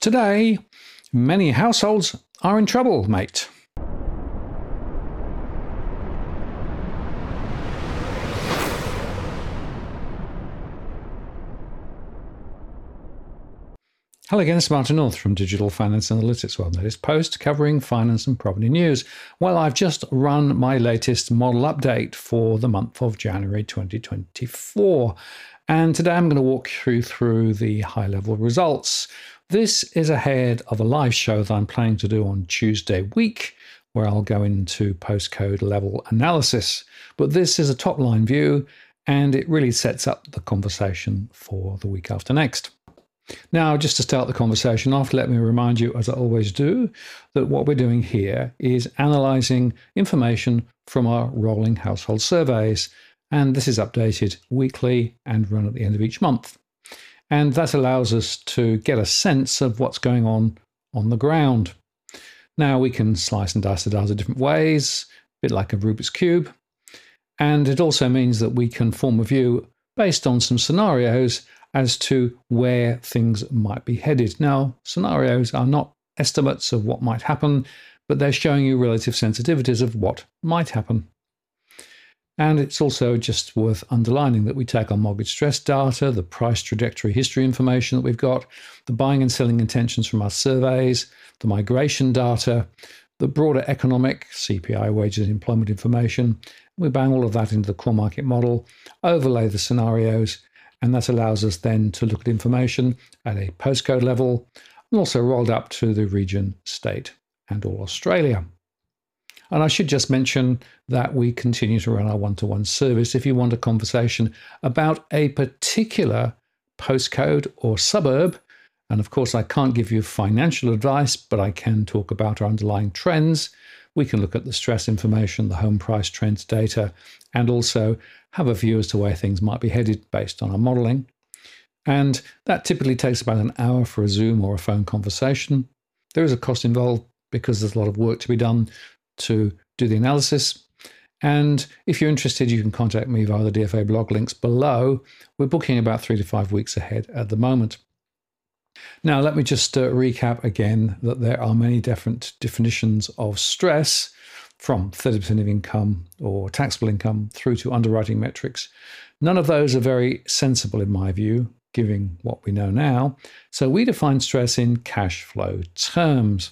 Today, many households are in trouble, mate. Hello again, it's Martin North from Digital Finance Analytics. Well, latest post covering finance and property news. Well, I've just run my latest model update for the month of January 2024. And today I'm going to walk you through the high level results. This is ahead of a live show that I'm planning to do on Tuesday week, where I'll go into postcode level analysis. But this is a top line view, and it really sets up the conversation for the week after next. Now, just to start the conversation off, let me remind you, as I always do, that what we're doing here is analysing information from our rolling household surveys. And this is updated weekly and run at the end of each month. And that allows us to get a sense of what's going on on the ground. Now, we can slice and dice the data different ways, a bit like a Rubik's Cube. And it also means that we can form a view based on some scenarios as to where things might be headed. Now, scenarios are not estimates of what might happen, but they're showing you relative sensitivities of what might happen. And it's also just worth underlining that we take our mortgage stress data, the price trajectory history information that we've got, the buying and selling intentions from our surveys, the migration data, the broader economic CPI wages and employment information. We bang all of that into the core market model, overlay the scenarios, and that allows us then to look at information at a postcode level and also rolled up to the region, state, and all Australia. And I should just mention that we continue to run our one to one service. If you want a conversation about a particular postcode or suburb, and of course, I can't give you financial advice, but I can talk about our underlying trends. We can look at the stress information, the home price trends data, and also have a view as to where things might be headed based on our modeling. And that typically takes about an hour for a Zoom or a phone conversation. There is a cost involved because there's a lot of work to be done to do the analysis. And if you're interested, you can contact me via the DFA blog links below. We're booking about three to five weeks ahead at the moment. Now, let me just uh, recap again that there are many different definitions of stress from 30% of income or taxable income through to underwriting metrics. None of those are very sensible, in my view, given what we know now. So we define stress in cash flow terms.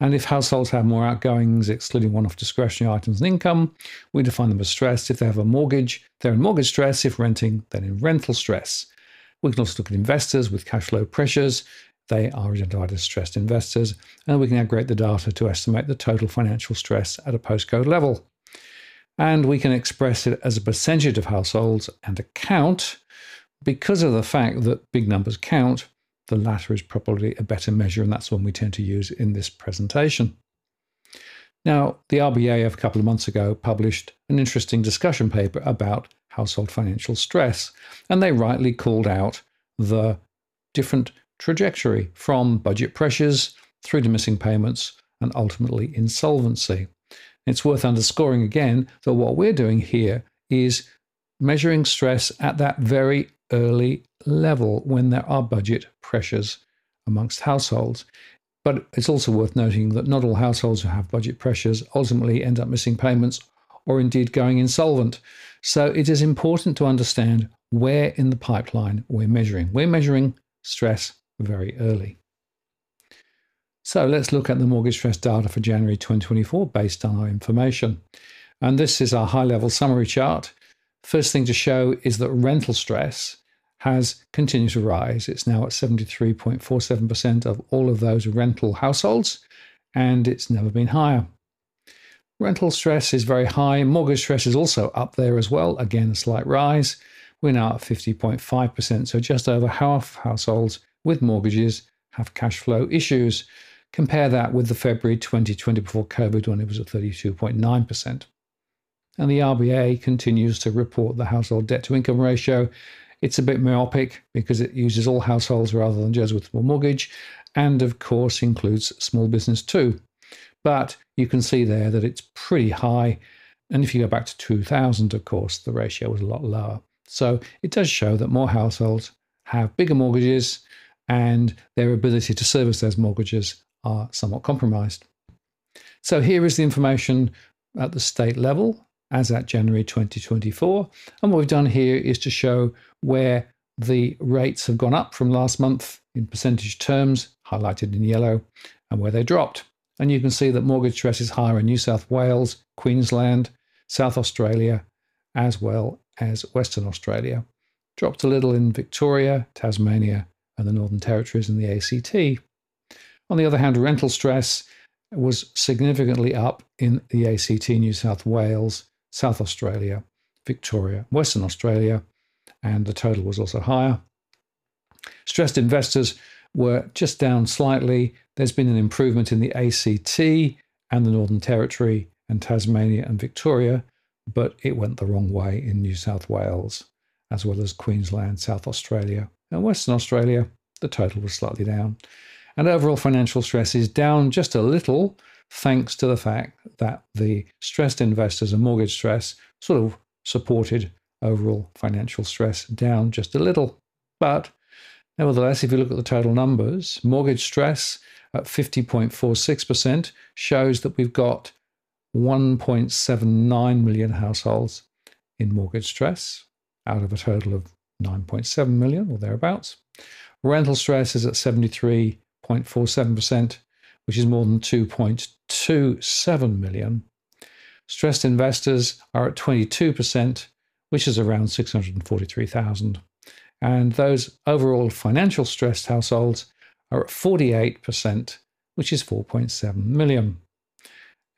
And if households have more outgoings, excluding one off discretionary items and income, we define them as stress. If they have a mortgage, they're in mortgage stress. If renting, then in rental stress. We can also look at investors with cash flow pressures. They are identified as stressed investors, and we can aggregate the data to estimate the total financial stress at a postcode level. And we can express it as a percentage of households and a count. Because of the fact that big numbers count, the latter is probably a better measure, and that's one we tend to use in this presentation. Now, the RBA of a couple of months ago published an interesting discussion paper about household financial stress, and they rightly called out the different trajectory from budget pressures through to missing payments and ultimately insolvency. It's worth underscoring again that what we're doing here is measuring stress at that very early level when there are budget pressures amongst households. But it's also worth noting that not all households who have budget pressures ultimately end up missing payments or indeed going insolvent. So it is important to understand where in the pipeline we're measuring. We're measuring stress very early. So let's look at the mortgage stress data for January 2024 based on our information. And this is our high level summary chart. First thing to show is that rental stress has continued to rise. It's now at 73.47% of all of those rental households, and it's never been higher. Rental stress is very high. Mortgage stress is also up there as well. Again, a slight rise. We're now at 50.5%, so just over half households with mortgages have cash flow issues. Compare that with the February 2020 before COVID when it was at 32.9%. And the RBA continues to report the household debt to income ratio. It's a bit myopic because it uses all households rather than just with a mortgage, and of course includes small business too. But you can see there that it's pretty high. And if you go back to 2000, of course, the ratio was a lot lower. So it does show that more households have bigger mortgages and their ability to service those mortgages are somewhat compromised. So here is the information at the state level as at January 2024. And what we've done here is to show where the rates have gone up from last month in percentage terms, highlighted in yellow, and where they dropped. And you can see that mortgage stress is higher in New South Wales, Queensland, South Australia, as well as Western Australia. Dropped a little in Victoria, Tasmania, and the Northern Territories and the ACT. On the other hand, rental stress was significantly up in the ACT, New South Wales, South Australia, Victoria, Western Australia, and the total was also higher. Stressed investors were just down slightly. There's been an improvement in the ACT and the Northern Territory and Tasmania and Victoria, but it went the wrong way in New South Wales, as well as Queensland, South Australia, and Western Australia. The total was slightly down. And overall financial stress is down just a little, thanks to the fact that the stressed investors and mortgage stress sort of supported overall financial stress down just a little. But nevertheless, if you look at the total numbers, mortgage stress at 50.46% shows that we've got 1.79 million households in mortgage stress out of a total of 9.7 million or thereabouts. Rental stress is at 73.47%, which is more than 2.27 million. Stressed investors are at 22%, which is around 643,000. And those overall financial stressed households are at 48%, which is 4.7 million.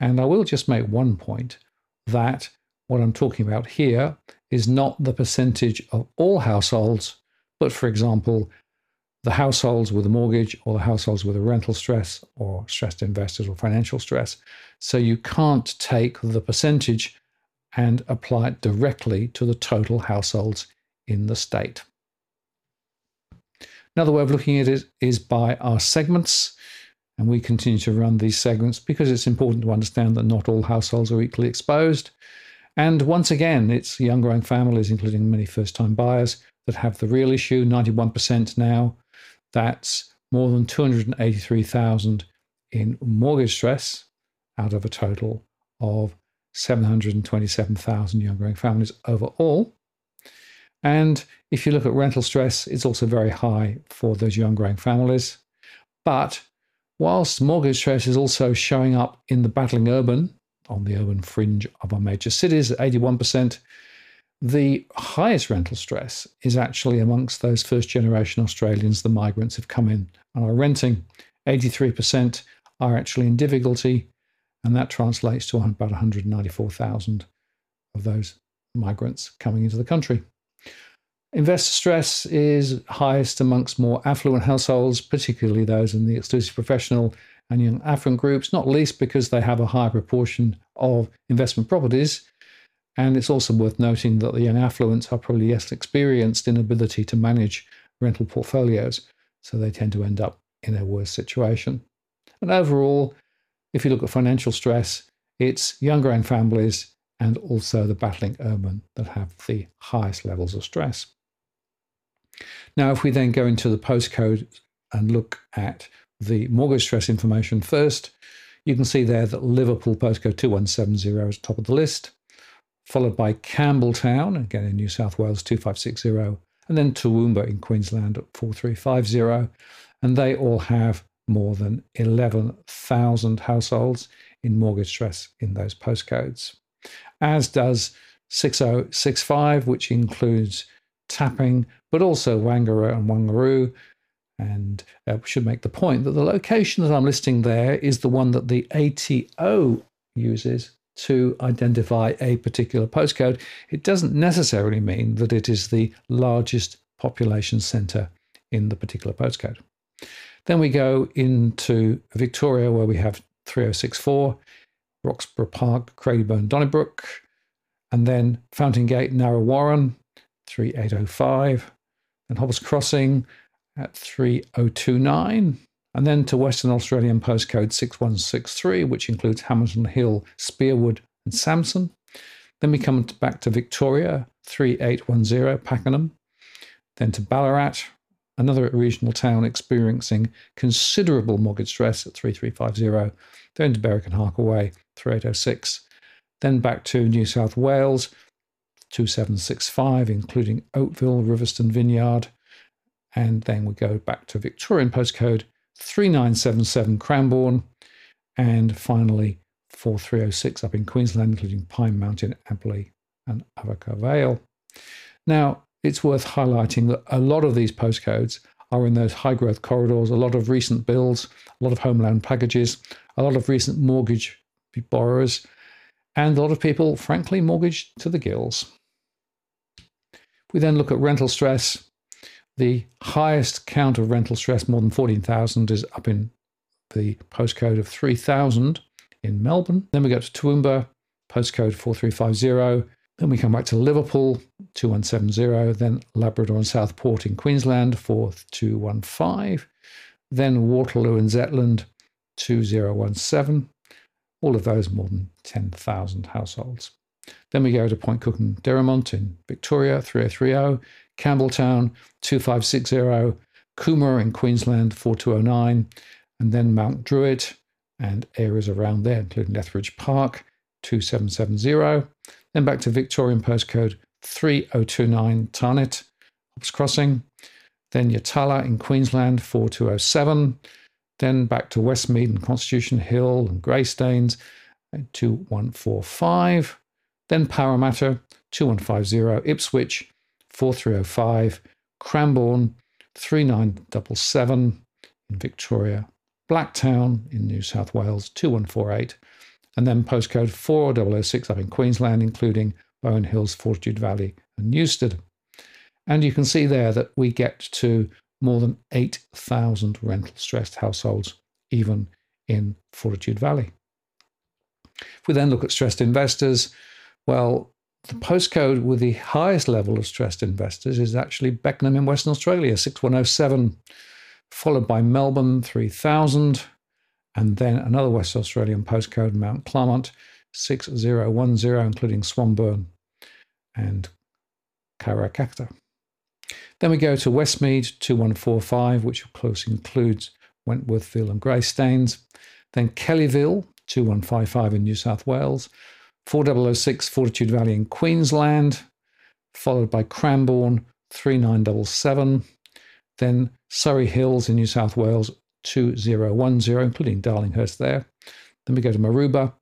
And I will just make one point that what I'm talking about here is not the percentage of all households, but for example, the households with a mortgage or the households with a rental stress or stressed investors or financial stress. So you can't take the percentage and apply it directly to the total households in the state. Another way of looking at it is by our segments. And we continue to run these segments because it's important to understand that not all households are equally exposed. And once again, it's young growing families, including many first time buyers, that have the real issue 91% now. That's more than 283,000 in mortgage stress out of a total of 727,000 young growing families overall. And if you look at rental stress, it's also very high for those young growing families. But whilst mortgage stress is also showing up in the battling urban, on the urban fringe of our major cities at 81%, the highest rental stress is actually amongst those first generation Australians, the migrants have come in and are renting. 83% are actually in difficulty, and that translates to about 194,000 of those migrants coming into the country. Investor stress is highest amongst more affluent households, particularly those in the exclusive professional and young affluent groups, not least because they have a higher proportion of investment properties. And it's also worth noting that the young affluents are probably less experienced in ability to manage rental portfolios, so they tend to end up in a worse situation. And overall, if you look at financial stress, it's younger and families and also the battling urban that have the highest levels of stress. Now, if we then go into the postcode and look at the mortgage stress information first, you can see there that Liverpool postcode 2170 is top of the list, followed by Campbelltown, again in New South Wales 2560, and then Toowoomba in Queensland at 4350. And they all have more than 11,000 households in mortgage stress in those postcodes, as does 6065, which includes tapping, but also Wangara and Wanneroo. And uh, we should make the point that the location that I'm listing there is the one that the ATO uses to identify a particular postcode. It doesn't necessarily mean that it is the largest population centre in the particular postcode. Then we go into Victoria, where we have 3064, Roxburgh Park, Craigieburn, Donnybrook, and then Fountain Gate, Narre Warren, 3805, and Hoppers Crossing at 3029, and then to Western Australian postcode 6163, which includes Hamilton Hill, Spearwood, and Samson. Then we come back to Victoria, 3810, Pakenham. Then to Ballarat, another regional town experiencing considerable mortgage stress at 3350, then to Berwick and Harkaway, 3806, then back to New South Wales, 2765, including Oakville, Riverstone Vineyard, and then we go back to Victorian postcode 3977 Cranbourne, and finally 4306 up in Queensland, including Pine Mountain, Amberley, and Avoca Vale. Now, it's worth highlighting that a lot of these postcodes are in those high growth corridors, a lot of recent builds, a lot of home loan packages, a lot of recent mortgage borrowers, and a lot of people, frankly, mortgaged to the gills. We then look at rental stress. The highest count of rental stress, more than 14,000, is up in the postcode of 3000 in Melbourne. Then we go to Toowoomba, postcode 4350. Then we come back to Liverpool, 2170. Then Labrador and Southport in Queensland, 4215. Then Waterloo and Zetland, 2017. All of those more than 10,000 households. Then we go to Point Cook and Derrimut in Victoria, 3030. Campbelltown, 2560. Coomera in Queensland, 4209. And then Mount Druitt and areas around there, including Lethbridge Park, 2770. Then back to Victorian postcode 3029 Tarneit, Hoppers Crossing. Then Yatala in Queensland 4207. Then back to Westmead and Constitution Hill and Greystanes 2145. Then Parramatta 2150. Ipswich 4305. Cranbourne 3977 in Victoria. Blacktown in New South Wales 2148 and then postcode 4006 up in Queensland, including Bowen Hills, Fortitude Valley, and Newstead. And you can see there that we get to more than 8,000 rental stressed households, even in Fortitude Valley. If we then look at stressed investors, well, the postcode with the highest level of stressed investors is actually Beckenham in Western Australia, 6107, followed by Melbourne, 3000, and then another West Australian postcode, Mount Claremont 6010, including Swanbourne and Karrakatta. Then we go to Westmead 2145, which of course includes Wentworthville and Greystanes. Then Kellyville 2155 in New South Wales, 4006 Fortitude Valley in Queensland, followed by Cranbourne 3977. Then Surry Hills in New South Wales 2010, including Darlinghurst there. Then we go to Maroubra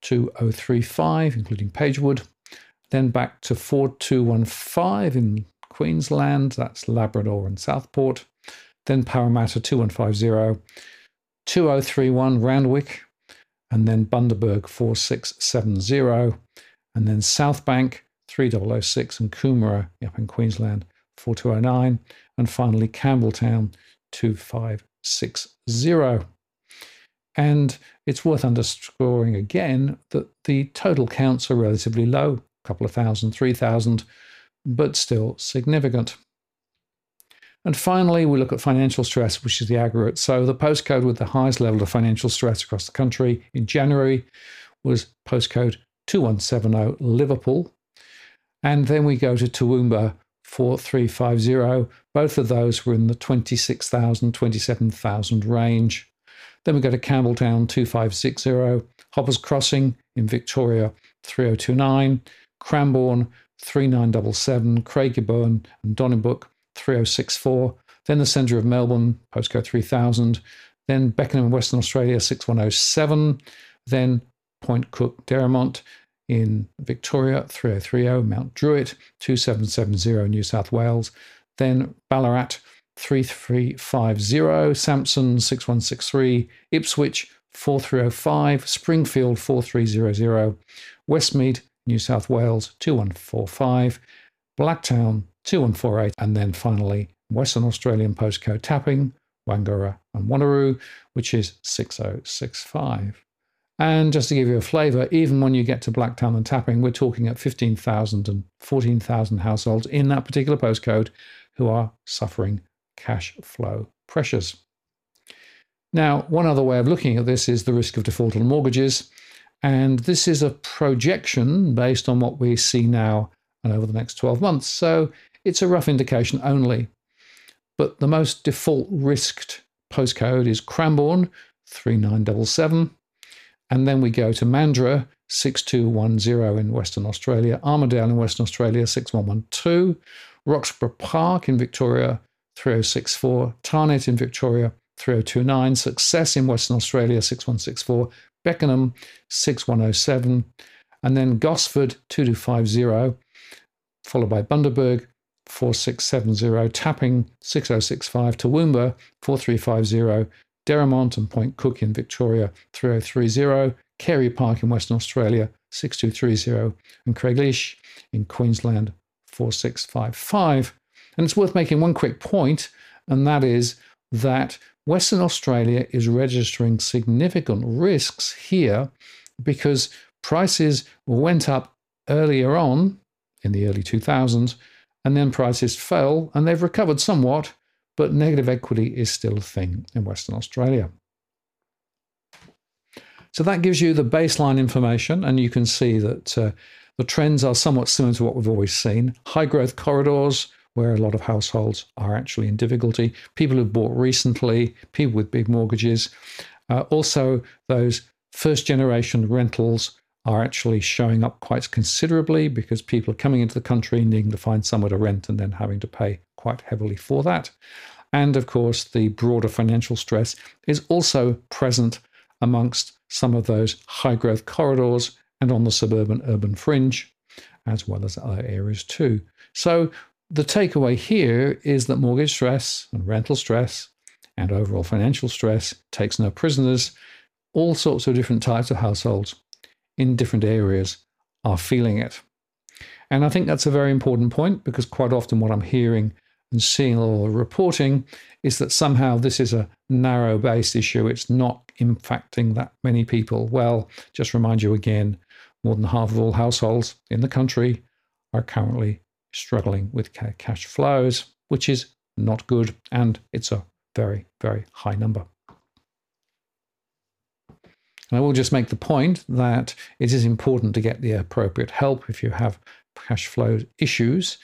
2035, including Pagewood. Then back to 4215 in Queensland, that's Labrador and Southport. Then Parramatta 2150, 2031 Randwick, and then Bundaberg 4670, and then Southbank 3006 and Coomera up in Queensland 4209, and finally Campbelltown 2560. And it's worth underscoring again that the total counts are relatively low, a couple of thousand, 3,000, but still significant. And finally, we look at financial stress, which is the aggregate. So the postcode with the highest level of financial stress across the country in January was postcode 2170 Liverpool. And then we go to Toowoomba 4350. Both of those were in the 26,000, 27,000 range. Then we go to Campbelltown 2560, Hoppers Crossing in Victoria 3029, Cranbourne 3977, Craigieburn and Donnybrook 3064. Then the centre of Melbourne, postcode 3000. Then Beckenham, Western Australia 6107. Then Point Cook, Derrimut in Victoria, 3030, Mount Druitt, 2770, New South Wales, then Ballarat, 3350, Samson, 6163, Ipswich, 4305, Springfield, 4300, Westmead, New South Wales, 2145, Blacktown, 2148, and then finally Western Australian postcode tapping, Wangara and Wanneroo, which is 6065. And just to give you a flavour, even when you get to Blacktown and Tapping, we're talking at 15,000 and 14,000 households in that particular postcode who are suffering cash flow pressures. Now, one other way of looking at this is the risk of default on mortgages. And this is a projection based on what we see now and over the next 12 months. So it's a rough indication only. but the most default risked postcode is Cranbourne 3977. And then we go to Mandurah 6210 in Western Australia, Armadale in Western Australia 6112, Roxburgh Park in Victoria 3064, Tarneit in Victoria 3029, Success in Western Australia 6164, Beckenham 6107, and then Gosford 2250, followed by Bundaberg 4670, Tapping 6065, Toowoomba 4350, Derrimut and Point Cook in Victoria 3030, Carey Park in Western Australia 6230, and Craignish in Queensland 4655. And it's worth making one quick point, and that is that Western Australia is registering significant risks here because prices went up earlier on in the early 2000s and then prices fell and they've recovered somewhat, but negative equity is still a thing in Western Australia. So that gives you the baseline information, and you can see that uh, the trends are somewhat similar to what we've always seen. High growth corridors, where a lot of households are actually in difficulty, people who've bought recently, people with big mortgages. Uh, also, those first generation rentals are actually showing up quite considerably because people are coming into the country needing to find somewhere to rent and then having to pay quite heavily for that. And of course, the broader financial stress is also present amongst some of those high growth corridors and on the suburban urban fringe, as well as other areas too. So, the takeaway here is that mortgage stress and rental stress and overall financial stress takes no prisoners. All sorts of different types of households in different areas are feeling it. And I think that's a very important point because quite often what I'm hearing and seeing all the reporting is that somehow this is a narrow based issue. It's not impacting that many people. Well, just remind you again more than half of all households in the country are currently struggling with cash flows, which is not good. And it's a very, very high number. And I will just make the point that it is important to get the appropriate help if you have cash flow issues.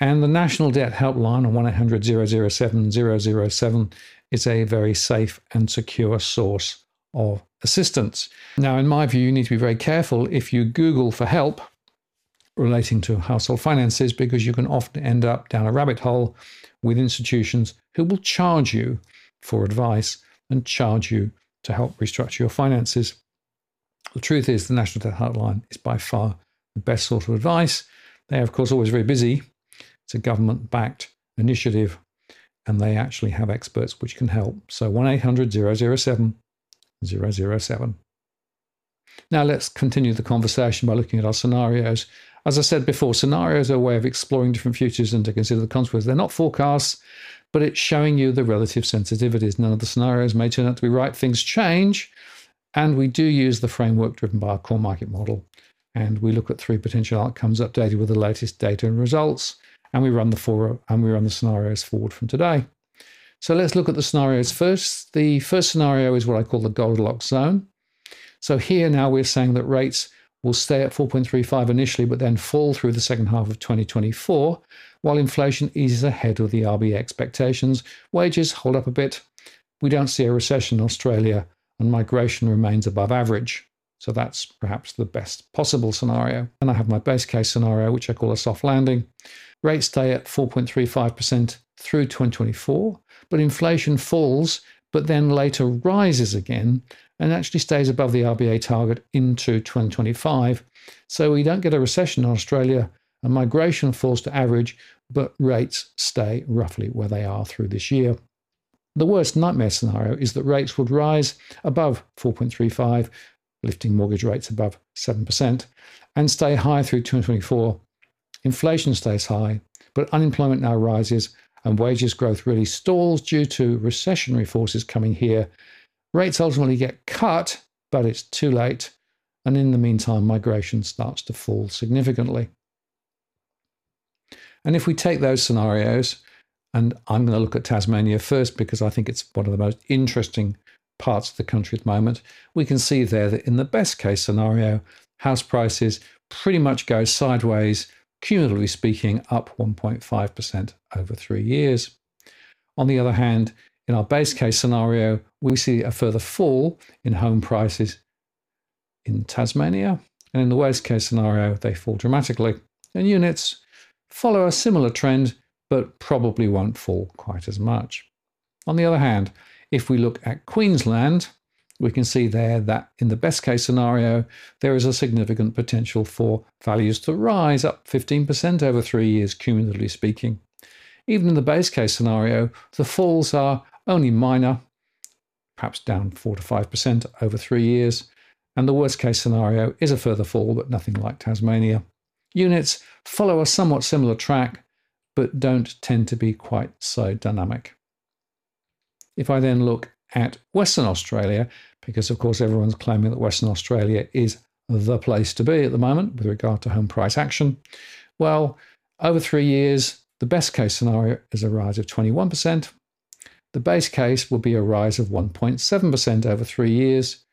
And the National Debt Helpline on 1 800 007 007 is a very safe and secure source of assistance. Now, in my view, you need to be very careful if you Google for help relating to household finances because you can often end up down a rabbit hole with institutions who will charge you for advice and charge you to help restructure your finances. The truth is, the National Debt Helpline is by far the best sort of advice. They are, of course, always very busy. It's a government backed initiative, and they actually have experts which can help. So 1 800 007 007. Now, let's continue the conversation by looking at our scenarios. As I said before, scenarios are a way of exploring different futures and to consider the consequences. They're not forecasts, but it's showing you the relative sensitivities. None of the scenarios may turn out to be right. Things change. And we do use the framework driven by our core market model. And we look at three potential outcomes updated with the latest data and results. And we run the four and we run the scenarios forward from today. So let's look at the scenarios first. The first scenario is what I call the Goldilocks zone. So here now we're saying that rates will stay at 4.35 initially, but then fall through the second half of 2024, while inflation eases ahead of the RBA expectations. Wages hold up a bit. We don't see a recession in Australia, and migration remains above average. So that's perhaps the best possible scenario. And I have my base case scenario, which I call a soft landing. Rates stay at 4.35% through 2024, but inflation falls, but then later rises again and actually stays above the RBA target into 2025. So we don't get a recession in Australia, and migration falls to average, but rates stay roughly where they are through this year. The worst nightmare scenario is that rates would rise above 4.35, lifting mortgage rates above 7%, and stay high through 2024. Inflation stays high, but unemployment now rises and wages growth really stalls due to recessionary forces coming here Rates ultimately get cut, but it's too late. And in the meantime, migration starts to fall significantly. And if we take those scenarios, and I'm going to look at Tasmania first because I think it's one of the most interesting parts of the country at the moment, we can see there that in the best case scenario, house prices pretty much go sideways, cumulatively speaking, up 1.5% over three years. On the other hand, in our base case scenario, we see a further fall in home prices in Tasmania. And in the worst case scenario, they fall dramatically. And units follow a similar trend, but probably won't fall quite as much. On the other hand, if we look at Queensland, we can see there that in the best case scenario, there is a significant potential for values to rise up 15% over three years, cumulatively speaking. Even in the base case scenario, the falls are only minor, perhaps down 4 to 5% over three years. And the worst case scenario is a further fall, but nothing like Tasmania. Units follow a somewhat similar track, but don't tend to be quite so dynamic. If I then look at Western Australia, because of course everyone's claiming that Western Australia is the place to be at the moment with regard to home price action. Well, over three years, the best case scenario is a rise of 21%. The base case will be a rise of 1.7% over three years.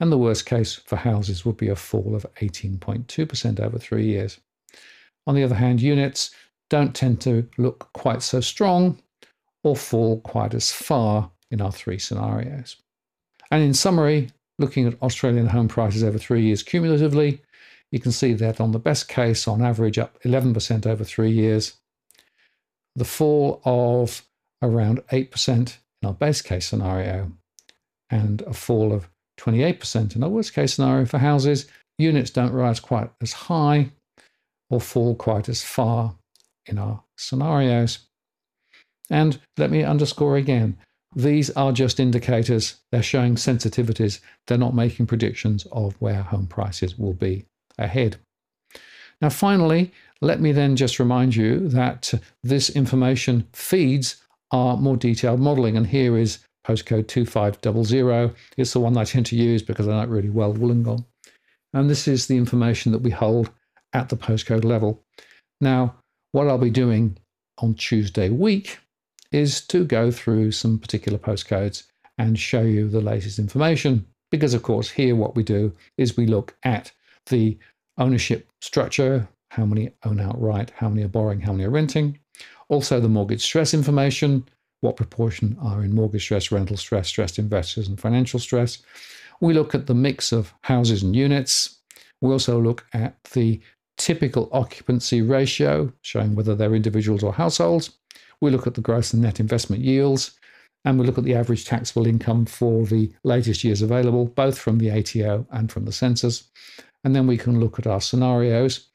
And the worst case for houses would be a fall of 18.2% over three years. On the other hand, units don't tend to look quite so strong or fall quite as far in our three scenarios. And in summary, looking at Australian home prices over three years cumulatively, you can see that on the best case, on average, up 11% over three years. The fall of around 8% in our base case scenario, and a fall of 28% in our worst case scenario for houses. Units don't rise quite as high or fall quite as far in our scenarios. And let me underscore again these are just indicators. They're showing sensitivities. They're not making predictions of where home prices will be ahead. Now, finally, let me then just remind you that this information feeds our more detailed modeling. And here is postcode 2500. It's the one I tend to use because I know really well, Wollongong. And this is the information that we hold at the postcode level. Now, what I'll be doing on Tuesday week is to go through some particular postcodes and show you the latest information. Because, of course, here what we do is we look at the ownership structure how many own outright, how many are borrowing, how many are renting. Also, the mortgage stress information what proportion are in mortgage stress, rental stress, stressed investors, and financial stress. We look at the mix of houses and units. We also look at the typical occupancy ratio, showing whether they're individuals or households. We look at the gross and net investment yields, and we look at the average taxable income for the latest years available, both from the ATO and from the census. And then we can look at our scenarios,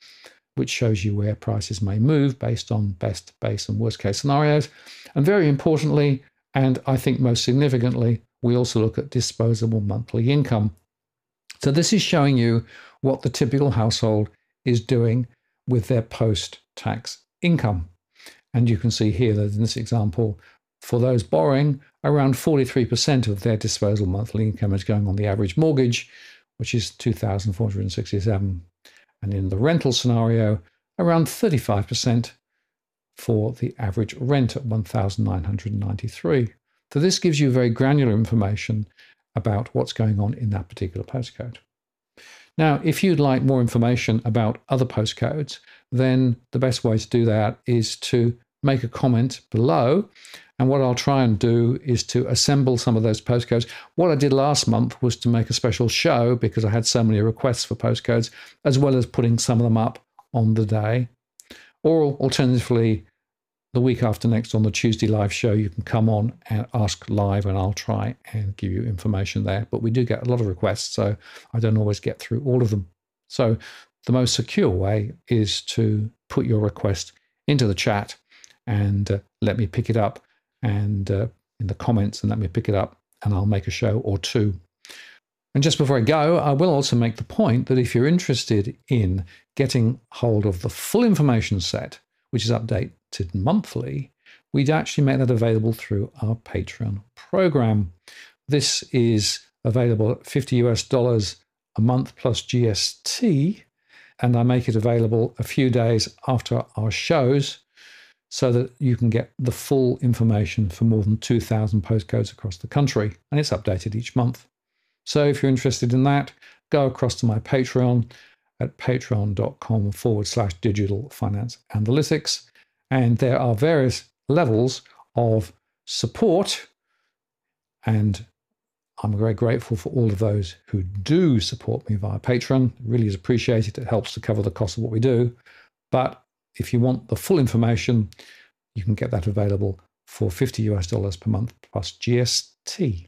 which shows you where prices may move based on best, base, and worst case scenarios. And very importantly, and I think most significantly, we also look at disposable monthly income. So this is showing you what the typical household is doing with their post tax income. And you can see here that in this example, for those borrowing, around 43% of their disposable monthly income is going on the average mortgage, which is 2,467. And in the rental scenario, around 35% for the average rent at 1,993. So this gives you very granular information about what's going on in that particular postcode. Now, if you'd like more information about other postcodes, then the best way to do that is to make a comment below. And what I'll try and do is to assemble some of those postcodes. What I did last month was to make a special show because I had so many requests for postcodes, as well as putting some of them up on the day. Or alternatively, the week after next on the Tuesday live show, you can come on and ask live, and I'll try and give you information there. But we do get a lot of requests, so I don't always get through all of them. So the most secure way is to put your request into the chat and uh, let me pick it up and uh, in the comments and let me pick it up and I'll make a show or two. And just before I go, I will also make the point that if you're interested in getting hold of the full information set, which is updated monthly, we'd actually make that available through our Patreon program. This is available at 50 US dollars a month plus GST, and I make it available a few days after our shows so that you can get the full information for more than 2,000 postcodes across the country. And it's updated each month. So if you're interested in that, go across to my Patreon at patreon.com forward slash digital finance analytics. And there are various levels of support. And I'm very grateful for all of those who do support me via Patreon. It really is appreciated. It helps to cover the cost of what we do. But if you want the full information, you can get that available for 50 US dollars per month plus GST.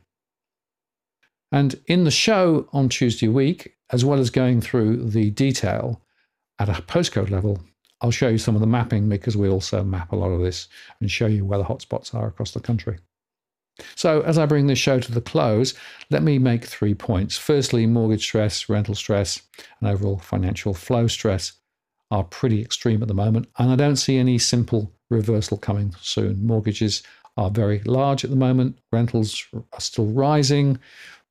And in the show on Tuesday week, as well as going through the detail at a postcode level, I'll show you some of the mapping because we also map a lot of this and show you where the hotspots are across the country. So, as I bring this show to the close, let me make three points. Firstly, mortgage stress, rental stress, and overall financial flow stress are pretty extreme at the moment, and I don't see any simple reversal coming soon. Mortgages are very large at the moment, rentals are still rising,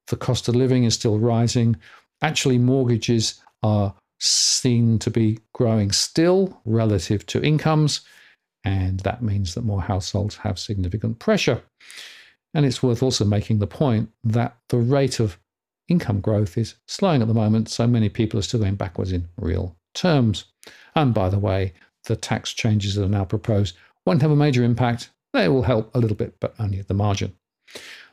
the cost of living is still rising. Actually, mortgages are seen to be growing still relative to incomes, and that means that more households have significant pressure. And it's worth also making the point that the rate of income growth is slowing at the moment, so many people are still going backwards in real terms. And by the way, the tax changes that are now proposed won't have a major impact. They will help a little bit, but only at the margin.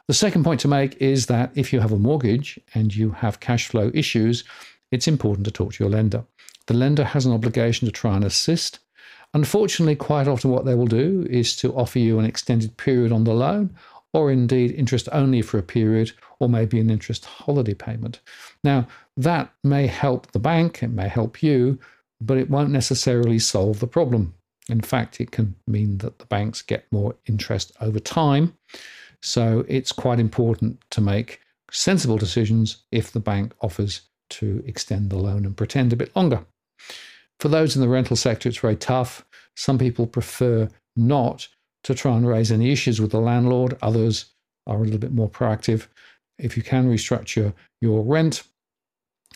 The second point to make is that if you have a mortgage and you have cash flow issues, it's important to talk to your lender. The lender has an obligation to try and assist. Unfortunately, quite often what they will do is to offer you an extended period on the loan, or indeed interest only for a period, or maybe an interest holiday payment. Now, that may help the bank, it may help you, but it won't necessarily solve the problem. In fact, it can mean that the banks get more interest over time. So it's quite important to make sensible decisions if the bank offers to extend the loan and pretend a bit longer. For those in the rental sector, it's very tough. Some people prefer not to try and raise any issues with the landlord, others are a little bit more proactive. If you can restructure your rent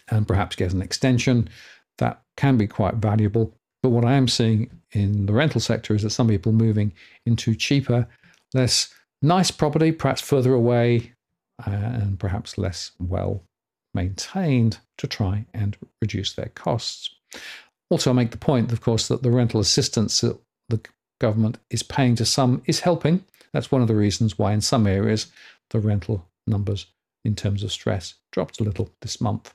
and perhaps get an extension, that can be quite valuable. But what I am seeing in the rental sector is that some people moving into cheaper, less nice property, perhaps further away, uh, and perhaps less well maintained to try and reduce their costs. Also, I make the point, of course, that the rental assistance that the government is paying to some is helping. That's one of the reasons why, in some areas, the rental numbers in terms of stress dropped a little this month.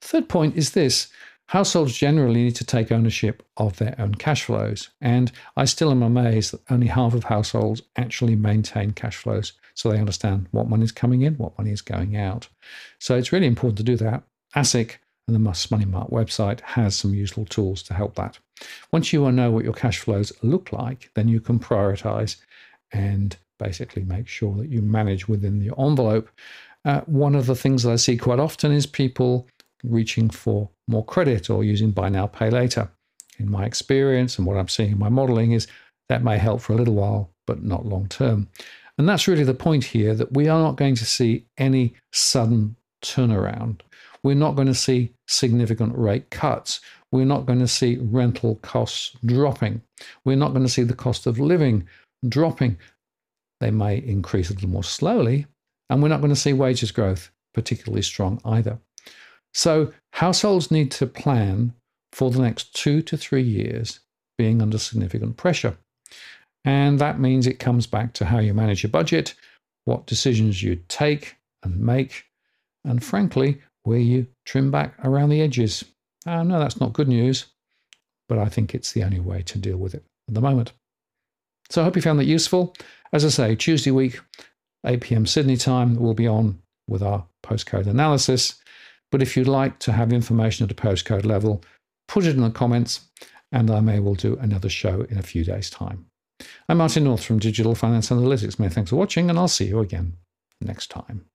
Third point is this households generally need to take ownership of their own cash flows. And I still am amazed that only half of households actually maintain cash flows so they understand what money is coming in, what money is going out. So it's really important to do that. ASIC and the Must Money Mark website has some useful tools to help that. Once you know what your cash flows look like, then you can prioritize and basically make sure that you manage within the envelope. Uh, one of the things that I see quite often is people reaching for more credit or using buy now, pay later. In my experience and what I'm seeing in my modeling is that may help for a little while, but not long term. And that's really the point here that we are not going to see any sudden turnaround. We're not going to see significant rate cuts. We're not going to see rental costs dropping. We're not going to see the cost of living dropping. They may increase a little more slowly. And we're not going to see wages growth particularly strong either. So, households need to plan for the next two to three years being under significant pressure. And that means it comes back to how you manage your budget, what decisions you take and make, and frankly, where you trim back around the edges. Uh, I know that's not good news, but I think it's the only way to deal with it at the moment. So I hope you found that useful. As I say, Tuesday week, 8 p.m. Sydney time, we'll be on with our postcode analysis. But if you'd like to have information at a postcode level, put it in the comments, and I may well do another show in a few days' time. I'm Martin North from Digital Finance Analytics. Many thanks for watching, and I'll see you again next time.